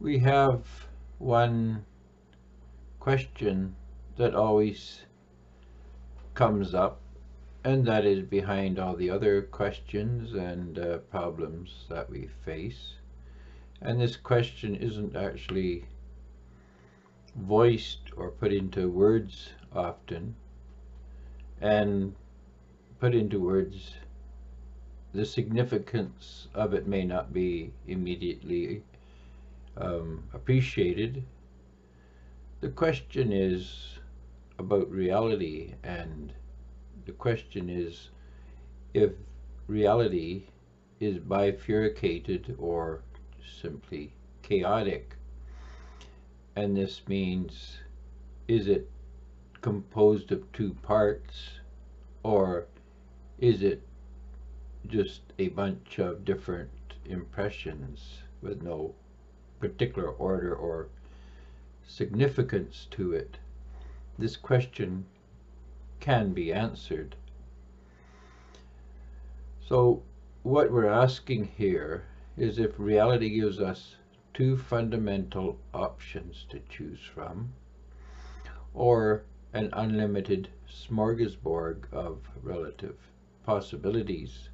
we have one question that always comes up and that is behind all the other questions and uh, problems that we face. And this question isn't actually voiced or put into words often. And put into words the significance of it may not be immediately um, appreciated. The question is about reality, and the question is if reality is bifurcated or simply chaotic. And this means is it composed of two parts or is it just a bunch of different impressions with no particular order or significance to it. This question can be answered. So what we're asking here is if reality gives us two fundamental options to choose from, or an unlimited smorgasbord of relative possibilities,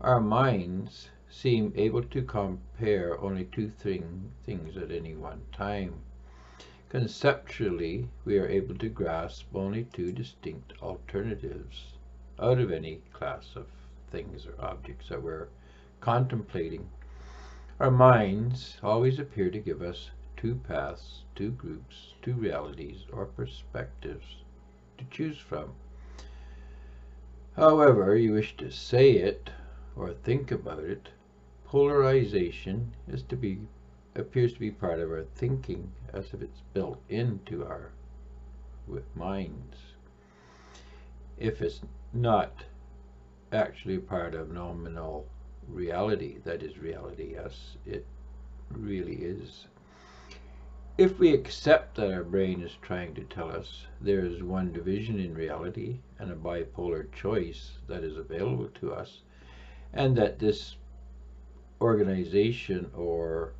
our minds seem able to compare only two thing, things at any one time. Conceptually, we are able to grasp only two distinct alternatives out of any class of things or objects that we're contemplating. Our minds always appear to give us two paths, two groups, two realities, or perspectives to choose from. However you wish to say it or think about it, polarization is to be appears to be part of our thinking as if it's built into our minds. If it's not actually part of nominal reality, that is reality, yes, it really is. If we accept that our brain is trying to tell us there is one division in reality and a bipolar choice that is available to us, and that this organization or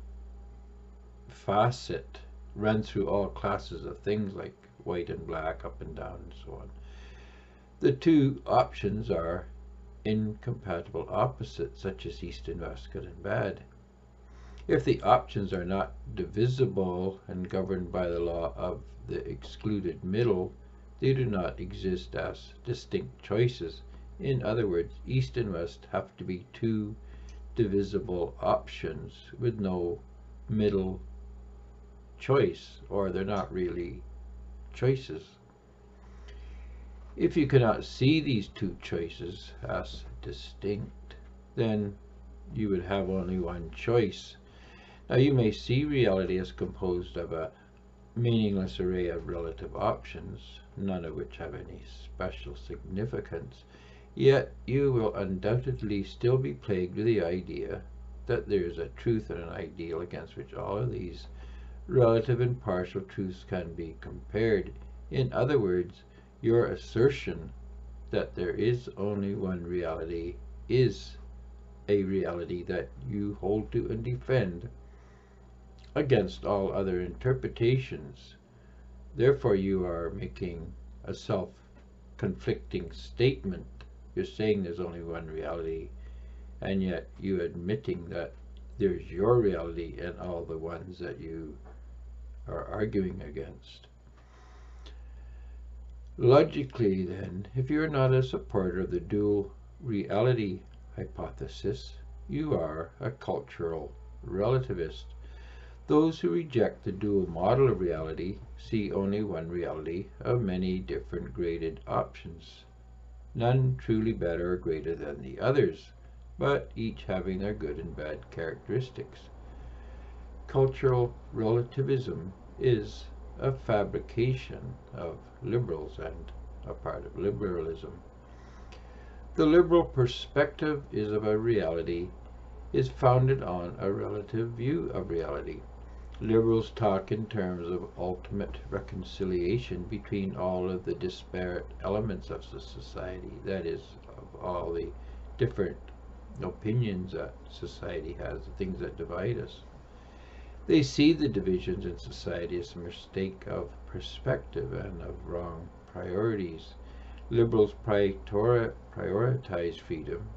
facet runs through all classes of things like white and black, up and down, and so on. The two options are incompatible opposites, such as east and west, good and bad. If the options are not divisible and governed by the law of the excluded middle, they do not exist as distinct choices. In other words, east and west have to be two divisible options with no middle choice, or they're not really choices. If you cannot see these two choices as distinct, then you would have only one choice. Now you may see reality as composed of a meaningless array of relative options, none of which have any special significance, yet you will undoubtedly still be plagued with the idea that there is a truth and an ideal against which all of these relative and partial truths can be compared. In other words, your assertion that there is only one reality is a reality that you hold to and defend against all other interpretations. Therefore, you are making a self conflicting statement. You're saying there's only one reality, and yet you admitting that there's your reality and all the ones that you are arguing against. Logically, then, if you are not a supporter of the dual reality hypothesis, you are a cultural relativist. Those who reject the dual model of reality see only one reality of many different graded options, none truly better or greater than the others, but each having their good and bad characteristics. Cultural relativism is a fabrication of liberals and a part of liberalism. The liberal perspective is of a reality, is founded on a relative view of reality. Liberals talk in terms of ultimate reconciliation between all of the disparate elements of the society, that is, of all the different opinions that society has, the things that divide us. They see the divisions in society as a mistake of perspective and of wrong priorities. Liberals prioritize freedom,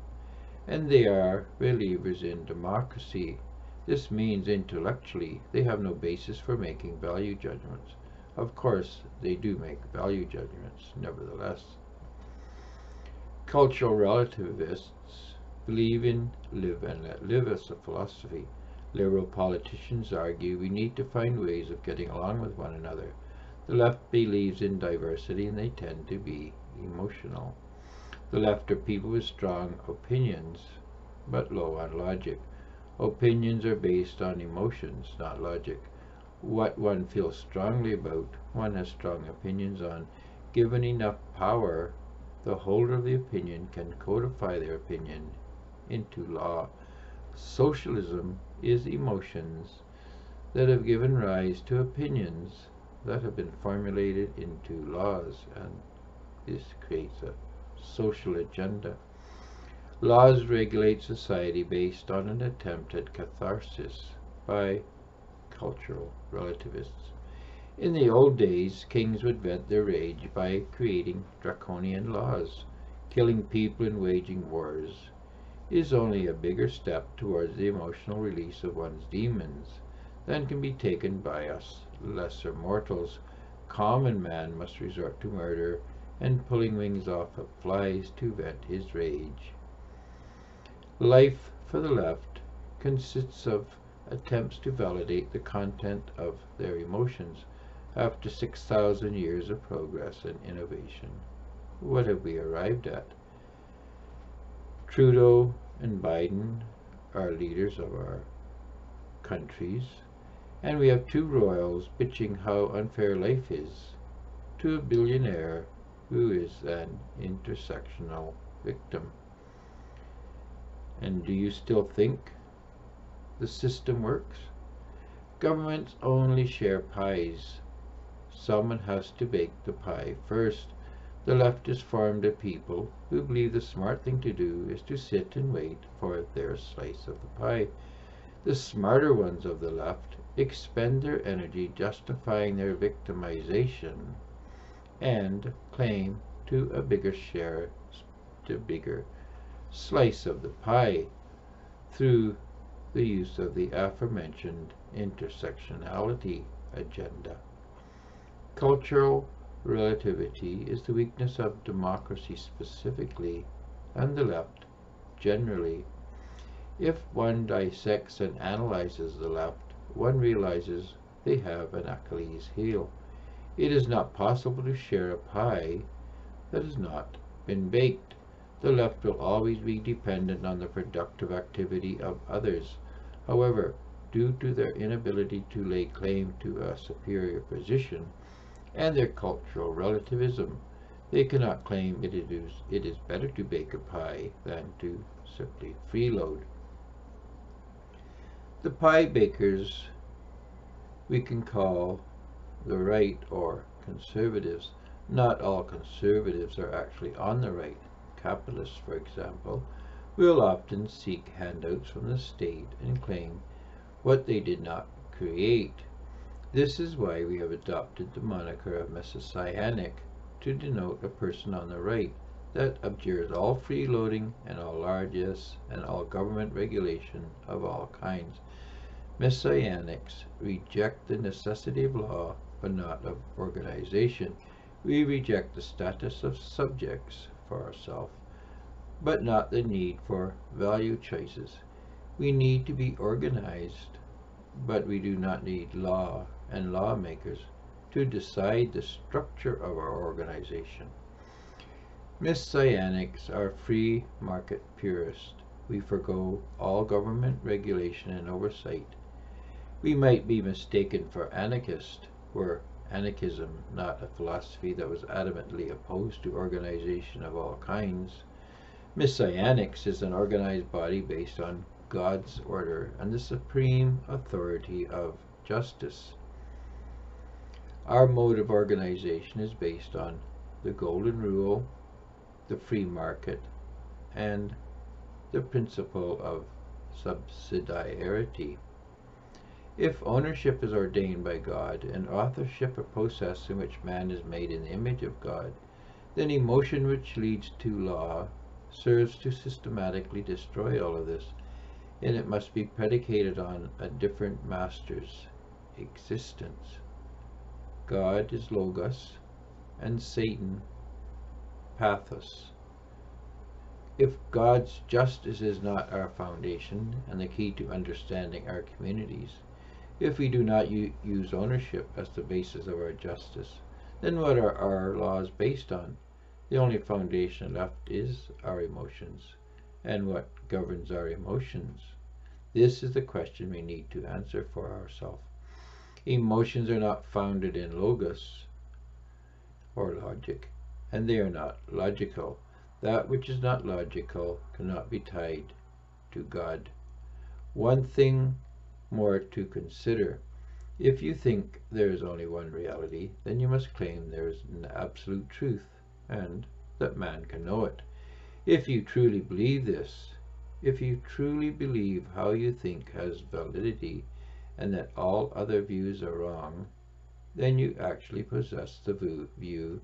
and they are believers in democracy. This means intellectually they have no basis for making value judgments. Of course, they do make value judgments, nevertheless. Cultural relativists believe in live and let live as a philosophy. Liberal politicians argue we need to find ways of getting along with one another. The left believes in diversity and they tend to be emotional. The left are people with strong opinions, but low on logic. Opinions are based on emotions, not logic. What one feels strongly about, one has strong opinions on. Given enough power, the holder of the opinion can codify their opinion into law. Socialism is emotions that have given rise to opinions that have been formulated into laws, and this creates a social agenda. Laws regulate society based on an attempt at catharsis by cultural relativists. In the old days, kings would vent their rage by creating draconian laws. Killing people and waging wars is only a bigger step towards the emotional release of one's demons than can be taken by us lesser mortals. Common man must resort to murder and pulling wings off of flies to vent his rage. Life for the left consists of attempts to validate the content of their emotions after 6,000 years of progress and innovation. What have we arrived at? Trudeau and Biden are leaders of our countries, and we have two royals bitching how unfair life is to a billionaire who is an intersectional victim. And do you still think the system works? Governments only share pies. Someone has to bake the pie first. The left is formed of people who believe the smart thing to do is to sit and wait for their slice of the pie. The smarter ones of the left expend their energy justifying their victimization and claim to a bigger share, to bigger slice of the pie through the use of the aforementioned intersectionality agenda. Cultural relativity is the weakness of democracy specifically and the left generally. If one dissects and analyzes the left, one realizes they have an Achilles heel. It is not possible to share a pie that has not been baked. The left will always be dependent on the productive activity of others. However, due to their inability to lay claim to a superior position and their cultural relativism, they cannot claim it is, it is better to bake a pie than to simply freeload. The pie bakers we can call the right or conservatives. Not all conservatives are actually on the right. Capitalists, for example, will often seek handouts from the state and claim what they did not create. This is why we have adopted the moniker of Messianic to denote a person on the right that abjures all freeloading and all largesse and all government regulation of all kinds. Messianics reject the necessity of law but not of organization. We reject the status of subjects for ourselves, but not the need for value choices. We need to be organized, but we do not need law and lawmakers to decide the structure of our organization. Messianics are free market purists. We forego all government regulation and oversight. We might be mistaken for anarchists were anarchism not a philosophy that was adamantly opposed to organization of all kinds. Messianics is an organized body based on God's order and the supreme authority of justice. Our mode of organization is based on the Golden Rule, the free market, and the principle of subsidiarity. If ownership is ordained by God and authorship a process in which man is made in the image of God, then emotion which leads to law serves to systematically destroy all of this, and it must be predicated on a different master's existence. God is Logos, and Satan, Pathos. If God's justice is not our foundation and the key to understanding our communities, if we do not use ownership as the basis of our justice, then what are our laws based on? The only foundation left is our emotions. And what governs our emotions? This is the question we need to answer for ourselves. Emotions are not founded in logos or logic, and they are not logical. That which is not logical cannot be tied to God. One thing more to consider. If you think there is only one reality, then you must claim there is an absolute truth, and that man can know it. If you truly believe this, if you truly believe how you think has validity, and that all other views are wrong, then you actually possess the view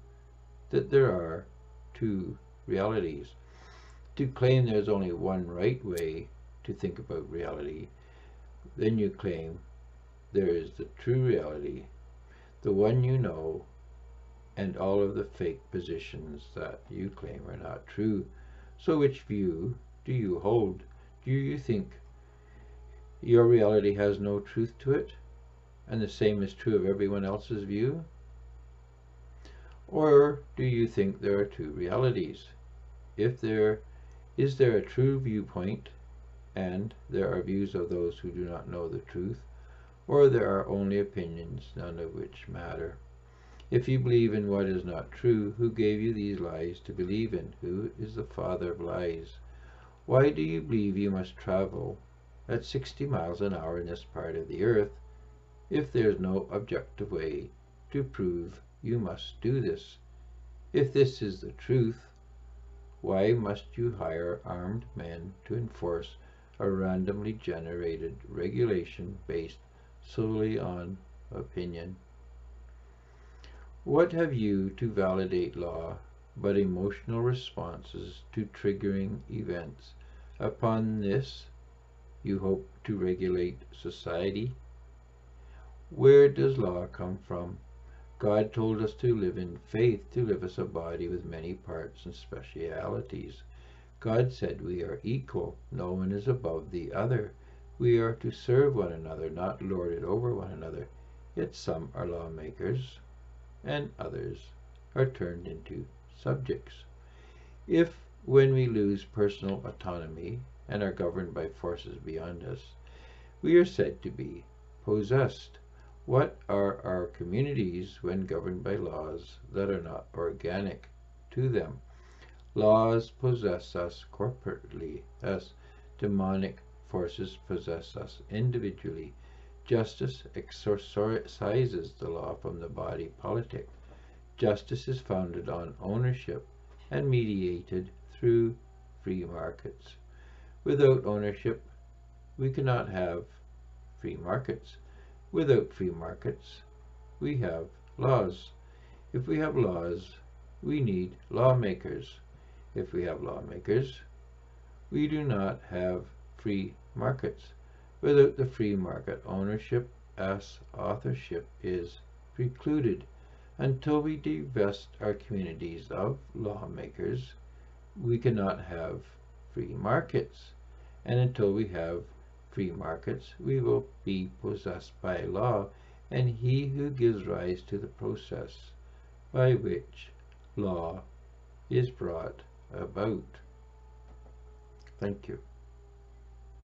that there are two realities. To claim there's only one right way to think about reality then you claim there is the true reality, the one you know, and all of the fake positions that you claim are not true. So which view do you hold? Do you think your reality has no truth to it, and the same is true of everyone else's view? Or do you think there are two realities? If there is there a true viewpoint and there are views of those who do not know the truth, or there are only opinions, none of which matter. If you believe in what is not true, who gave you these lies to believe in? Who is the father of lies? Why do you believe you must travel at 60 miles an hour in this part of the earth if there is no objective way to prove you must do this? If this is the truth, why must you hire armed men to enforce a randomly generated regulation based solely on opinion. What have you to validate law but emotional responses to triggering events? Upon this, you hope to regulate society? Where does law come from? God told us to live in faith, to live as a body with many parts and specialities. God said we are equal. No one is above the other. We are to serve one another, not lord it over one another. Yet some are lawmakers, and others are turned into subjects. If, when we lose personal autonomy and are governed by forces beyond us, we are said to be possessed, what are our communities when governed by laws that are not organic to them? Laws possess us corporately, as demonic forces possess us individually. Justice exorcises the law from the body politic. Justice is founded on ownership and mediated through free markets. Without ownership, we cannot have free markets. Without free markets, we have laws. If we have laws, we need lawmakers if we have lawmakers. We do not have free markets. Without the free market, ownership as authorship is precluded. Until we divest our communities of lawmakers, we cannot have free markets. And until we have free markets, we will be possessed by law, and he who gives rise to the process by which law is brought about. Thank you.